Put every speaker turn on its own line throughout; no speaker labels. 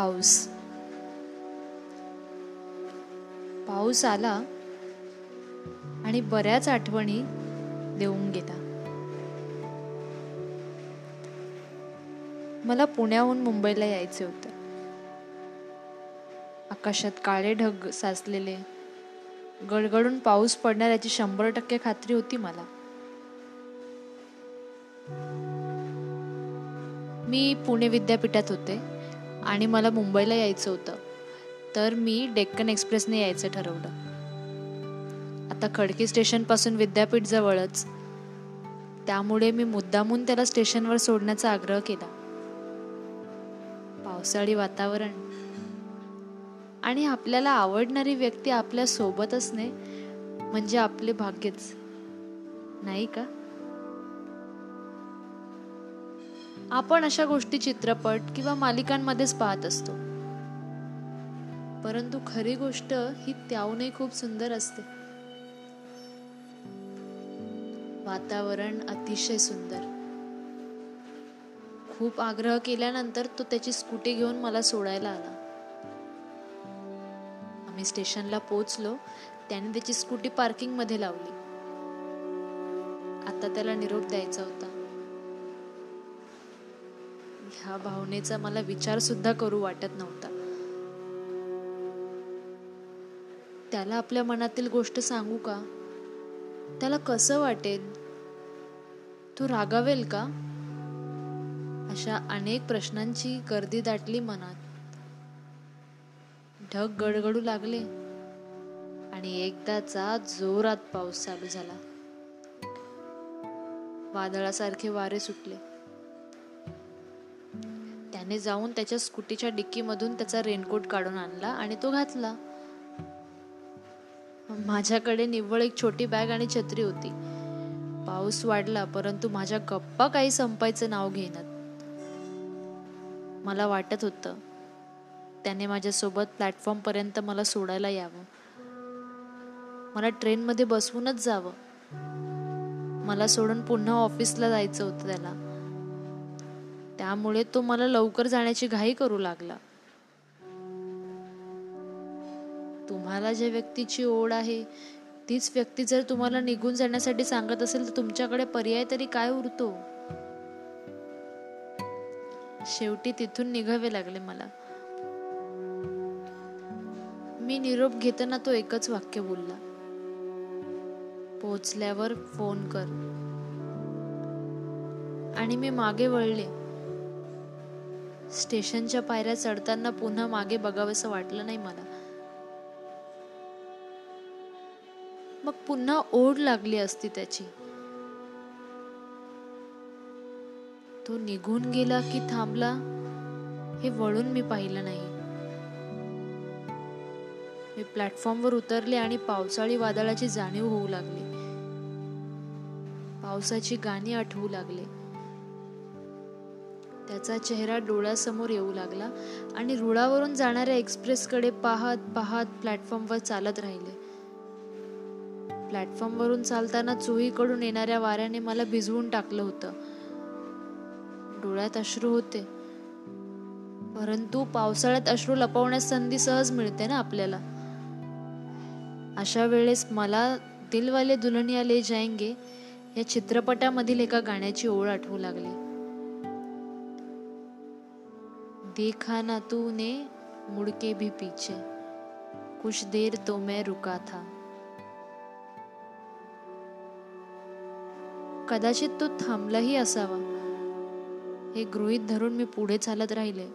पाऊस. पाऊस आला आणि बऱ्याच आठवणी देऊन गेला मला पुण्याहून मुंबईला यायचे होते. आकाशात काळे ढग साचलेले. गडगडून पाऊस पडणार याची शंभर टक्के खात्री होती मला. मी पुणे विद्यापीठात होते. आणि मला मुंबईला यायचं होतं. तर मी डेक्कन एक्सप्रेसने यायचं ठरवलं. आता खडकी स्टेशनपासून विद्यापीठ जवळच. त्यामुळे मी मुद्दामून त्याला स्टेशनवर सोडण्याचा आग्रह केला. पावसाळी वातावरण. आणि आपल्याला आवडणारी व्यक्ती आपल्यासोबत असणे म्हणजे आपले भाग्यच. नाही का? आपण अशा गोष्टी चित्रपट किंवा मालिकांमध्येच पाहत असतो. परंतु खरी गोष्ट ही त्याहूनही खूप सुंदर असते. वातावरण अतिशय सुंदर. खूप आग्रह केल्यानंतर तो त्याची स्कूटी घेऊन मला सोडायला आला. आम्ही स्टेशनला पोचलो त्याने त्याची स्कूटी पार्किंगमध्ये लावली. आता त्याला निरोप द्यायचा होता. ह्या भावनेचा मला विचार सुद्धा करू वाटत नव्हता. त्याला आपल्या मनातील गोष्ट सांगू का? त्याला कसं वाटेल? तू रागावेल का? अशा अनेक प्रश्नांची गर्दी दाटली मनात. ढग गडगडू लागले आणि एकदाचा जोरात पाऊस चालू झाला. वादळासारखे वारे सुटले. त्याने जाऊन त्याच्या स्कूटीच्या डिक्कीमधून त्याचा रेनकोट काढून आणला आणि तो घातला. माझ्याकडे निव्वळ एक छोटी बॅग आणि छत्री होती. पाऊस वाढला परंतु माझ्या गप्पा काही संपायचं नाव घेणार मला वाटत होतं त्याने माझ्यासोबत प्लॅटफॉर्मपर्यंत मला सोडायला यावं. मला ट्रेनमध्ये बसवूनच जावं. मला सोडून पुन्हा ऑफिसला जायचं होतं त्याला. त्यामुळे तो मला लवकर जाण्याची घाई करू लागला. तुम्हाला ज्या व्यक्तीची ओढ आहे तीच व्यक्ती जर तुम्हाला निघून जाण्यासाठी सांगत असेल तर तुमच्याकडे पर्याय तरी काय उरतो? शेवटी तिथून निघावे लागले मला. मी निरोप घेताना तो एकच वाक्य बोलला. पोचल्यावर फोन कर. आणि मी मागे वळले. स्टेशनच्या पायऱ्या चढताना पुन्हा मागे बघावंसं वाटलं नाही मला. मग पुन्हा ओढ लागली असती त्याची. तो निघून गेला की थांबला हे वळून मी पाहिलं नाही. मी प्लॅटफॉर्मवर उतरले आणि पावसाळी वादळाची जाणीव होऊ लागली. पावसाची गाणी आठवू लागले. त्याचा चेहरा डोळ्यासमोर येऊ लागला आणि रुळावरून जाणाऱ्या एक्सप्रेसकडे पाहत पाहत प्लॅटफॉर्मवर चालत राहिले. प्लॅटफॉर्मवरून चालताना चोहीकडून येणाऱ्या वाऱ्याने मला भिजवून टाकलं होतं. डोळ्यात अश्रू होते. परंतु पावसाळ्यात अश्रू लपवण्यास संधी सहज मिळते ना आपल्याला. अशा वेळेस मला दिलवाले दुल्हनिया ले जाएंगे या चित्रपटामधील एका गाण्याची ओळ आठवू लागली. देखा ना तूने मुड़के भी पीछे। कुछ देर तो मैं रुका था। कदाचित तो थांबलाही असावा। हे गृहित धरून मी पुढे चालत राहिले.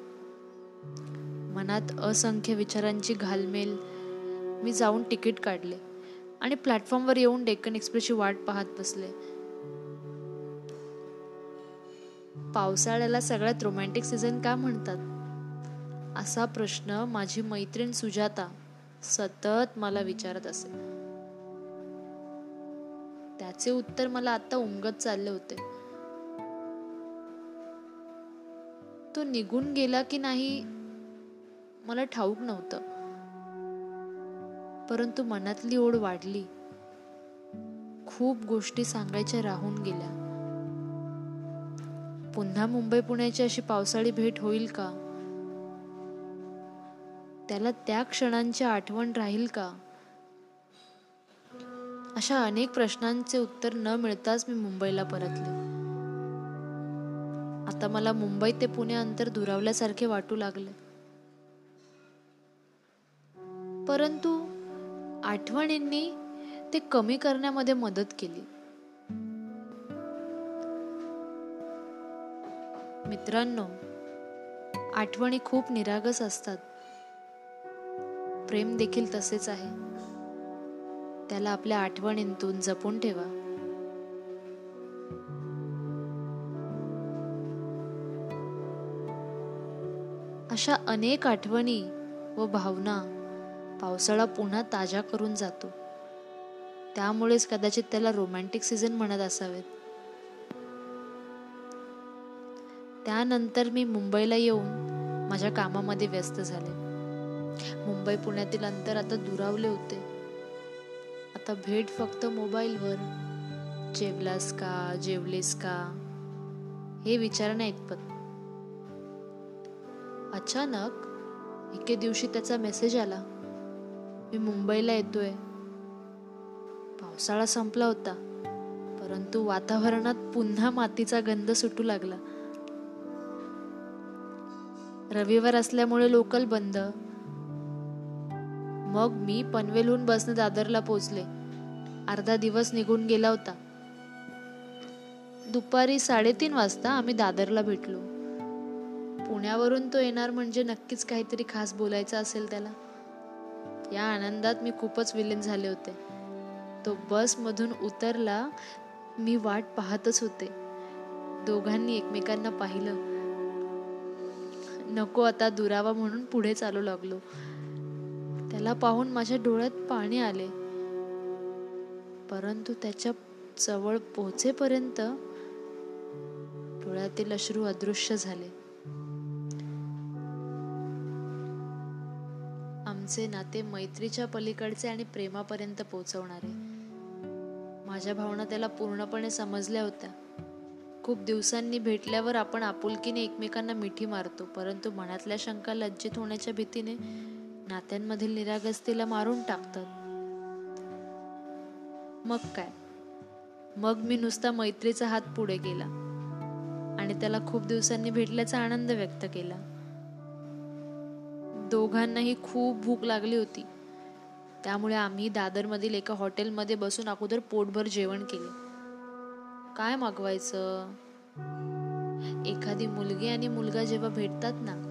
मनात असंख्य विचारांची घालमेल मी जाऊन तिकीट काढले आणि प्लॅटफॉर्मवर येऊन डेक्कन एक्सप्रेसची वाट पाहत बसले. पावसाळ्याला सगळ्यात रोमॅन्टिक सीझन का म्हणतात? असा प्रश्न माझी मैत्रीण सुजाता सतत मला विचारत असे. त्याचे उत्तर मला आता उमगत चालले होते. तो निघून गेला की नाही मला ठाऊक नव्हतं. परंतु मनातली ओढ वाढली. खूप गोष्टी सांगायच्या राहून गेल्या. पुन्हा मुंबई पुण्याची अशी पावसाळी भेट होईल का? त्याला त्या क्षणांची आठवण राहील का? अशा अनेक प्रश्नांचे उत्तर न मिळताच मी मुंबईला परतले. आता मला मुंबई ते पुणे अंतर दुरावल्यासारखे वाटू लागले. परंतु आठवणींनी ते कमी करण्यामध्ये मदत केली. मित्रांनो आठवणी खूप निरागस असतात. प्रेम देखील तसेच आहे. त्याला आपल्या आठवणींतून जपून ठेवा. अशा अनेक आठवणी व भावना पावसाळा पुन्हा ताज्या करून जातो. त्यामुळेच कदाचित त्याला रोमॅन्टिक सीझन म्हणत असावेत. त्यानंतर मी मुंबईला येऊन माझ्या कामामध्ये व्यस्त झाले. मुंबई पुण्यातील अंतर आता दुरावले होते. आता भेट फक्त मोबाईलवर. जेवलास का? जेवलेस का? हे विचारण्या इतपत अचानक एके दिवशी त्याचा मेसेज आला. मी मुंबईला येतोय. पावसाळा संपला होता. परंतु वातावरणात पुन्हा मातीचा गंध सुटू लागला. रविवार असल्यामुळे लोकल बंद. मग मी पनवेलहून बसने दादरला पोचले. अर्धा दिवस निघून गेला होता. दुपारी साडेतीन वाजता आम्ही दादरला भेटलो. पुण्यावरून तो येणार म्हणजे नक्कीच काहीतरी खास बोलायचं असेल त्याला. या आनंदात मी खूपच विलीन झाले होते. तो बसमधून उतरला मी वाट पाहतच होते. दोघांनी एकमेकांना पाहिलं. नको आता दुरावा म्हणून पुढे चालू लागलो. त्याला पाहून माझ्या डोळ्यात पाणी आले. परंतु त्याच्याजवळ पोहोचेपर्यंत डोळ्यातील अश्रू अदृश्य झाले. आमचे नाते मैत्रीच्या पलीकडचे आणि प्रेमापर्यंत पोहोचवणारे माझ्या भावना त्याला पूर्णपणे समजल्या होत्या. खूप दिवसांनी भेटल्यावर आपण आपुलकीने एकमेकांना मिठी मारतो. परंतु मनातल्या शंका लज्जित होण्याच्या भीतीने नात्यांमधील निरागस्तीला मारून टाकतात. मग काय? मग मी नुसता मैत्रीचा हात पुढे गेला आणि त्याला खूप दिवसांनी भेटल्याचा आनंद व्यक्त केला. दोघांनाही खूप भूक लागली होती. त्यामुळे आम्ही दादरमधील एका हॉटेलमध्ये बसून अगोदर पोटभर जेवण केले. काय मागवायचं? एखादी मुलगी आणि मुलगा जेव्हा भेटतात ना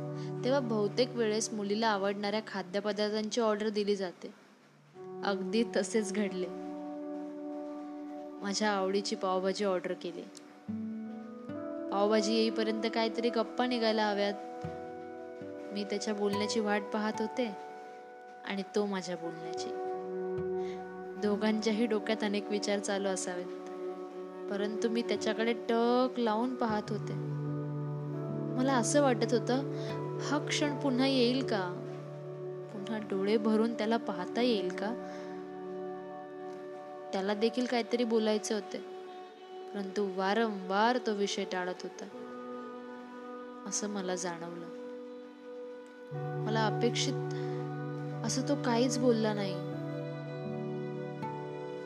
तेव्हा बहुतेक वेळेस मुलीला आवडणाऱ्या खाद्यपदार्थांची ऑर्डर दिली जाते. अगदी तसेच घडले. माझ्या आवडीची पावभाजी ऑर्डर केली. पावभाजी येईपर्यंत काहीतरी गप्पा निघायला हव्यात. मी त्याच्या बोलण्याची वाट पाहत होते आणि तो माझ्या बोलण्याची. दोघांच्याही डोक्यात अनेक विचार चालू असावेत. परंतु मी त्याच्याकडे टक लावून पाहत होते. मला असं वाटत होतं हा क्षण पुन्हा येईल का? पुन्हा डोळे भरून त्याला पाहता येईल का? त्याला देखील काहीतरी बोलायचे होते परंतु वारंवार तो विषय टाळत होता. असं मला जाणवलं. मला अपेक्षित असं तो काहीच बोलला नाही.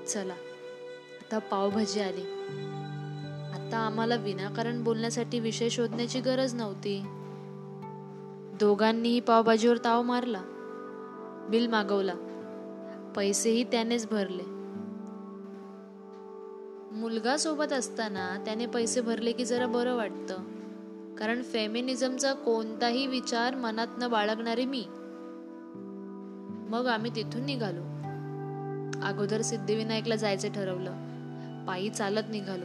चला. आता पावभाजी आली. आता आम्हाला विनाकारण बोलण्यासाठी विषय शोधण्याची गरज नव्हती. दोघांनीही पावभाजीवर ताव मारला. बिल मागवला. पैसेही त्यानेच भरले. मुलगा सोबत असताना त्याने पैसे भरले की जरा बरं वाटतं. कारण फेमिनिझमचा कोणताही विचार मनात न बाळगणारे मी. मग आम्ही तिथून निघालो. अगोदर सिद्धिविनायकला जायचं ठरवलं. पायी चालत निघालो.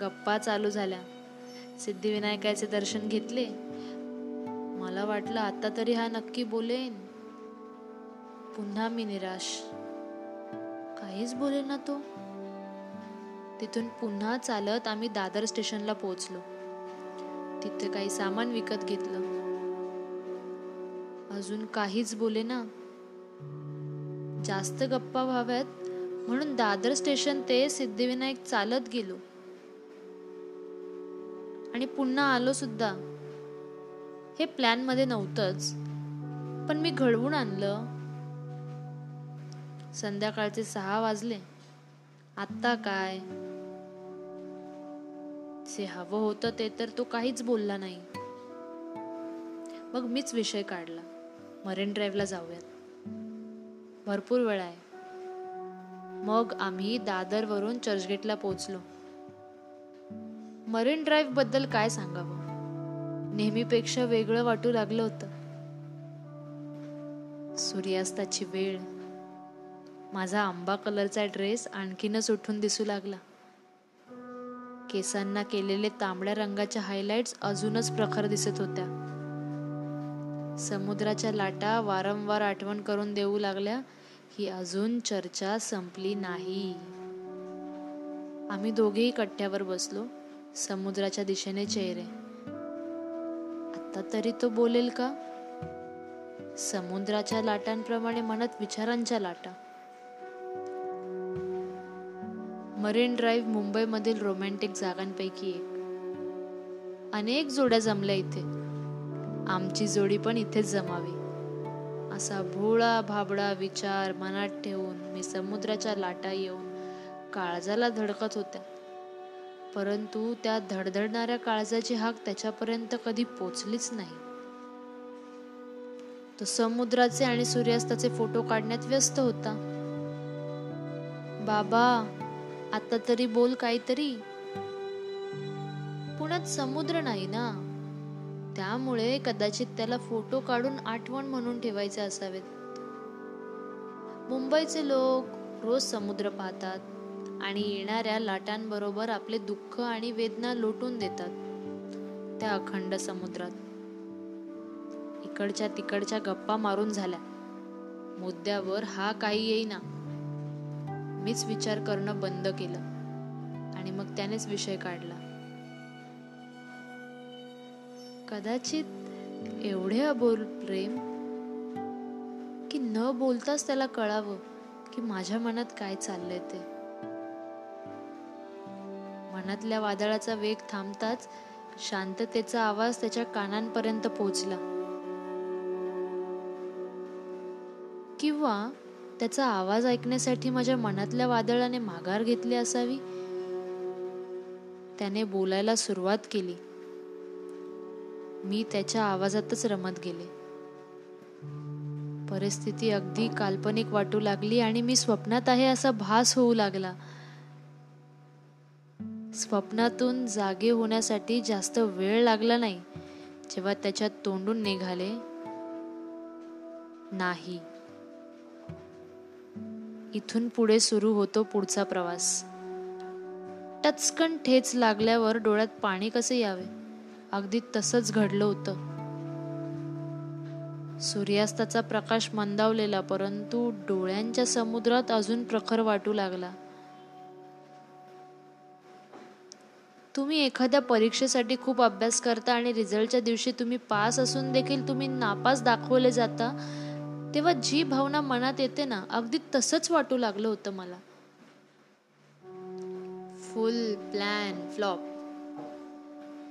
गप्पा चालू झाल्या. सिद्धिविनायकाचे दर्शन घेतले. मला वाटलं आता तरी हा नक्की बोलेन. पुन्हा मी निराश. काहीच बोले ना तो. तिथून पुन्हा चालत आम्ही दादर स्टेशनला पोहोचलो. तिथे काही सामान विकत घेतलं. अजून काहीच बोले ना जास्त गप्पा व्हाव्यात. म्हणून दादर स्टेशन ते सिद्धिविनायक चालत गेलो. आणि पुन्हा आलो सुद्धा. हे प्लॅनमध्ये नव्हतंच. पण मी घडवून आणलं. संध्याकाळचे सहा वाजले. आत्ता काय? जे हवं होतं ते तर तो काहीच बोलला नाही. मग मीच विषय काढला. मरीन ड्राईव्हला जाऊयात. भरपूर वेळ आहे. मग आम्ही दादरवरून चर्चगेटला पोचलो मरीन ड्राईव्हबद्दल काय सांगावं? नेहमीपेक्षा वेगळं वाटू लागलं होतं. सूर्यास्ताची वेळ. माझा आंबा कलरचा ड्रेस आणखीनच उठून दिसू लागला. केसांना केलेले तांबड्या रंगाच्या हायलाइट्स अजूनच प्रखर दिसत होत्या. समुद्राच्या लाटा वारंवार आठवण करून देऊ लागल्या. ही अजून चर्चा संपली नाही. आम्ही दोघेही कट्ट्यावर बसलो. समुद्राच्या दिशेने चेहरे. आता तरी तो बोलेल का? समुद्राच्या लाटांप्रमाणे मनात विचारांच्या लाटा. मरीन ड्राईव्ह मुंबईमधील रोमॅन्टिक जागांपैकी एक. अनेक जोड्या जमल्या इथे. आमची जोडी पण इथेच जमावी. असा भोळा भाबडा विचार मनात ठेवून मी समुद्राच्या लाटा येऊन काळजाला धडकत होत्या परंतु त्या धडधडणाऱ्या काळजाची हाक त्याच्यापर्यंत कधी पोचलीच नाही. तो समुद्राचे आणि सूर्यास्ताचे फोटो काढण्यात व्यस्त होता. बाबा आता तरी बोल काहीतरी. पुण्यात समुद्र नाही ना? त्यामुळे कदाचित त्याला फोटो काढून आठवण म्हणून ठेवायचे असावेत. मुंबईचे लोक रोज समुद्र पाहतात आणि येणाऱ्या लाटांबरोबर आपले दुःख आणि वेदना लोटून देतात. त्या अखंड समुद्रात. इकडच्या तिकडच्या गप्पा मारून झाल्या. मुद्द्यावर हा काही येईना. मीच विचार करणं बंद केलं आणि मग त्यानेच विषय काढला. कदाचित एवढे अबोल प्रेम की न बोलताच त्याला कळावं की माझ्या मनात काय चाललंय ते. मनातल्या वादळाचा वेग थांबताच शांततेचा आवाज त्याच्या कानांपर्यंत पोहोचला किंवा त्याचा आवाज ऐकण्यासाठी माझ्या मनातल्या वादळाने माघार घेतली असावी? त्याने बोलायला सुरुवात केली. मी त्याच्या आवाजातच रमत गेले. परिस्थिती अगदी काल्पनिक वाटू लागली आणि मी स्वप्नात आहे असा भास होऊ लागला. स्वप्नातून जागे होण्यासाठी जास्त वेळ लागला नाही. जेव्हा त्याच्यात तोंडून निघाले नाही. इथून पुढे सुरू होतो पुढचा प्रवास. टचकन ठेच लागल्यावर डोळ्यात पाणी कसे यावे? अगदी तसंच घडलं होतं. सूर्यास्ताचा प्रकाश मंदावलेला परंतु डोळ्यांच्या समुद्रात अजून प्रखर वाटू लागला. तुम्ही एखाद्या परीक्षेसाठी खूप अभ्यास करता आणि रिझल्टच्या दिवशी तुम्ही पास असून देखील तुम्ही नापास दाखवले जाता तेव्हा जी भावना मनात येते ना अगदी तसंच वाटू लागलं होतं मला. फुल प्लॅन फ्लॉप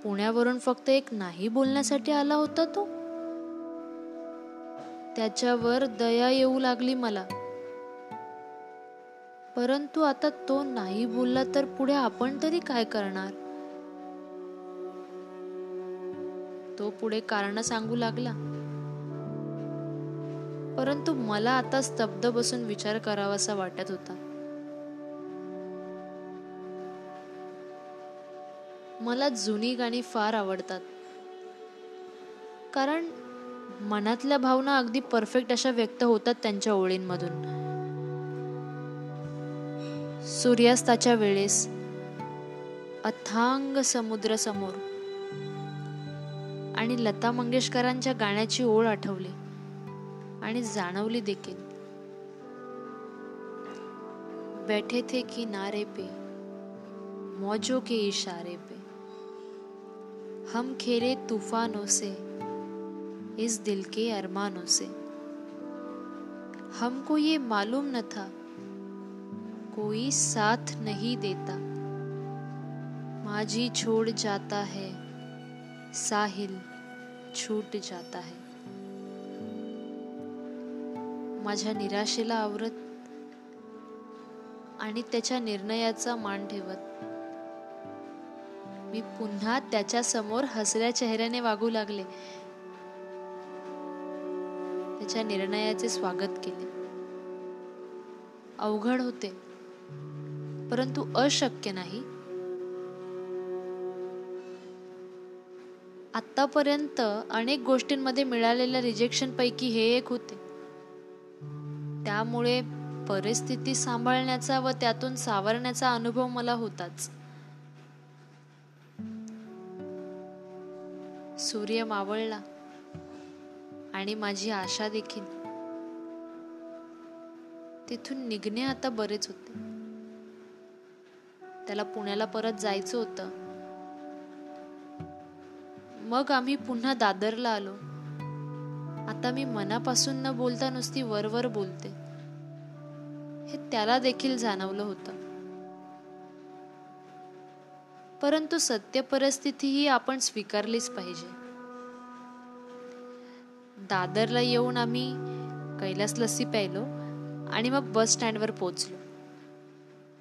पुण्यावरून फक्त एक नाही बोलण्यासाठी आला होता तो? त्याच्यावर दया येऊ लागली मला. परंतु आता तो नाही बोलला तर पुढे आपण तरी काय करणार? तो पुढे कारण सांगू लागला. परंतु मला आता स्तब्ध बसून विचार करावासा वाटत होता. मला जुनी गाणी फार आवडतात. कारण मनातल्या भावना अगदी परफेक्ट अशा व्यक्त होतात त्यांच्या ओळींमधून. सूर्यास्ताच्या वेळेस अथांग समुद्र समोर आणि लता मंगेशकरांच्या गाण्याची ओळ आठवली आणि जाणवली देखील. बैठे थे किनारे पे मौजों के इशारे पे. हम खेले तूफानों से इस दिल के अरमानों से। हमको ये मालूम न था कोई साथ नहीं देता। माझी छोड़ जाता है साहिल छूट जाता है। माझ्या निराशेला आवरत आणि त्याच्या निर्णयाचा मान ठेवत मी पुन्हा त्याच्यासमोर हसऱ्या चेहऱ्याने वागू लागले. त्याच्या निर्णयाचे स्वागत केले. अवघड होते परंतु अशक्य नाही. आतापर्यंत अनेक गोष्टींमध्ये मिळालेल्या रिजेक्शन पैकी हे एक होते. त्यामुळे परिस्थिती सांभाळण्याचा व त्यातून सावरण्याचा अनुभव मला होताच. सूर्य मावळला आणि माझी आशा देखील. तिथून निघणे आता बरेच होते. त्याला पुण्याला परत जायचं होतं. मग आम्ही पुन्हा दादरला आलो. आता मी मनापासून न बोलता नुसती वरवर बोलते. हे त्याला देखील जाणवलं होतं. परंतु सत्य परिस्थिती ही आपण स्वीकारलीच पाहिजे. दादरला येऊन आम्ही कैलास लस्सी प्यायलो आणि मग बस स्टँडवर पोचलो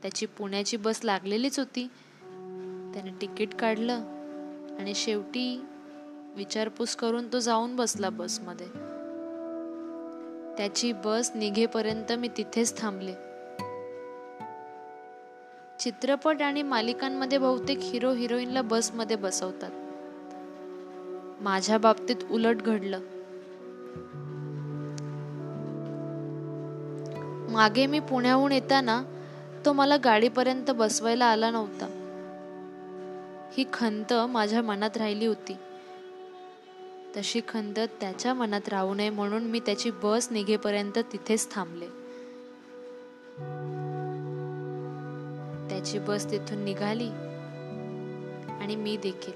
त्याची पुण्याची बस लागलेलीच होती. त्याने तिकीट काढलं आणि शेवटी विचारपूस करून तो जाऊन बसला बसमध्ये. त्याची बस निघेपर्यंत मी तिथेच थांबले. चित्रपट आणि मालिकांमध्ये बहुतेक हिरो हिरोईनला बसमध्ये बसवतात. माझ्या बाबतीत उलट घडलं. मागे मी पुण्याहून येताना तो मला गाडीपर्यंत बसवायला आला नव्हता. ही खंत माझ्या मनात राहिली होती. तशी खंत त्याच्या मनात राहू नये म्हणून मी त्याची बस निघेपर्यंत तिथेच थांबले. त्याची बस तिथून निघाली आणि मी देखील.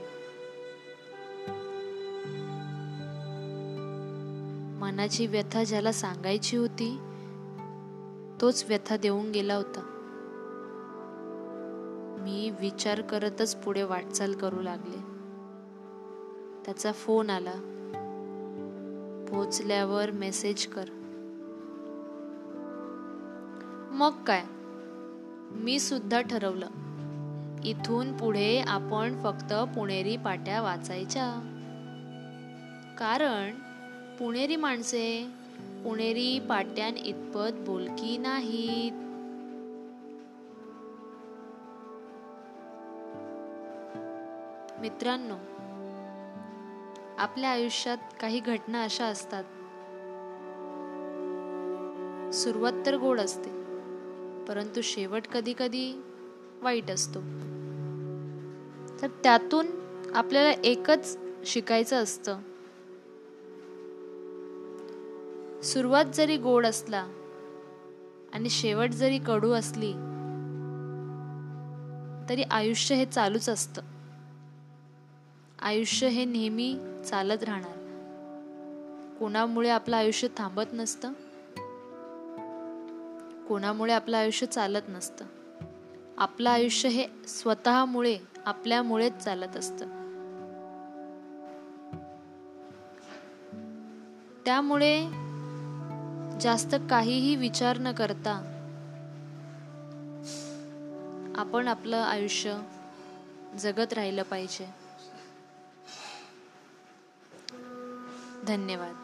मनाची व्यथा ज्याला सांगायची होती तोच व्यथा देऊन गेला होता. मी विचार करतच पुढे वाटचाल करू लागले. त्याचा फोन आला. पोचल्यावर मेसेज कर. मग काय? मी सुद्धा ठरवलं. इथून पुढे आपण फक्त पुणेरी पाट्या वाचायच्या. कारण पुणेरी माणसे पुणेरी पाट्यान इतपत बोलकी नाहीत. मित्रांनो आपल्या आयुष्यात काही घटना अशा असतात. सुरुवात तर गोड असते. परंतु शेवट कधी कधी वाईट असतो. तर त्यातून आपल्याला एकच शिकायचं असतं. सुरुवात जरी गोड असला आणि शेवट जरी कडू असली तरी आयुष्य हे चालूच असतं. आयुष्य हे नेहमी चालत राहणार. कोणामुळे आपलं आयुष्य थांबत नसतं? कोणामुळे आपलं आयुष्य चालत नसतं. आपलं आयुष्य हे स्वतःमुळे आपल्यामुळेच चालत असतं. त्यामुळे जास्त काहीही विचार न करता आपण आपलं आयुष्य जगत राहिलं पाहिजे. धन्यवाद.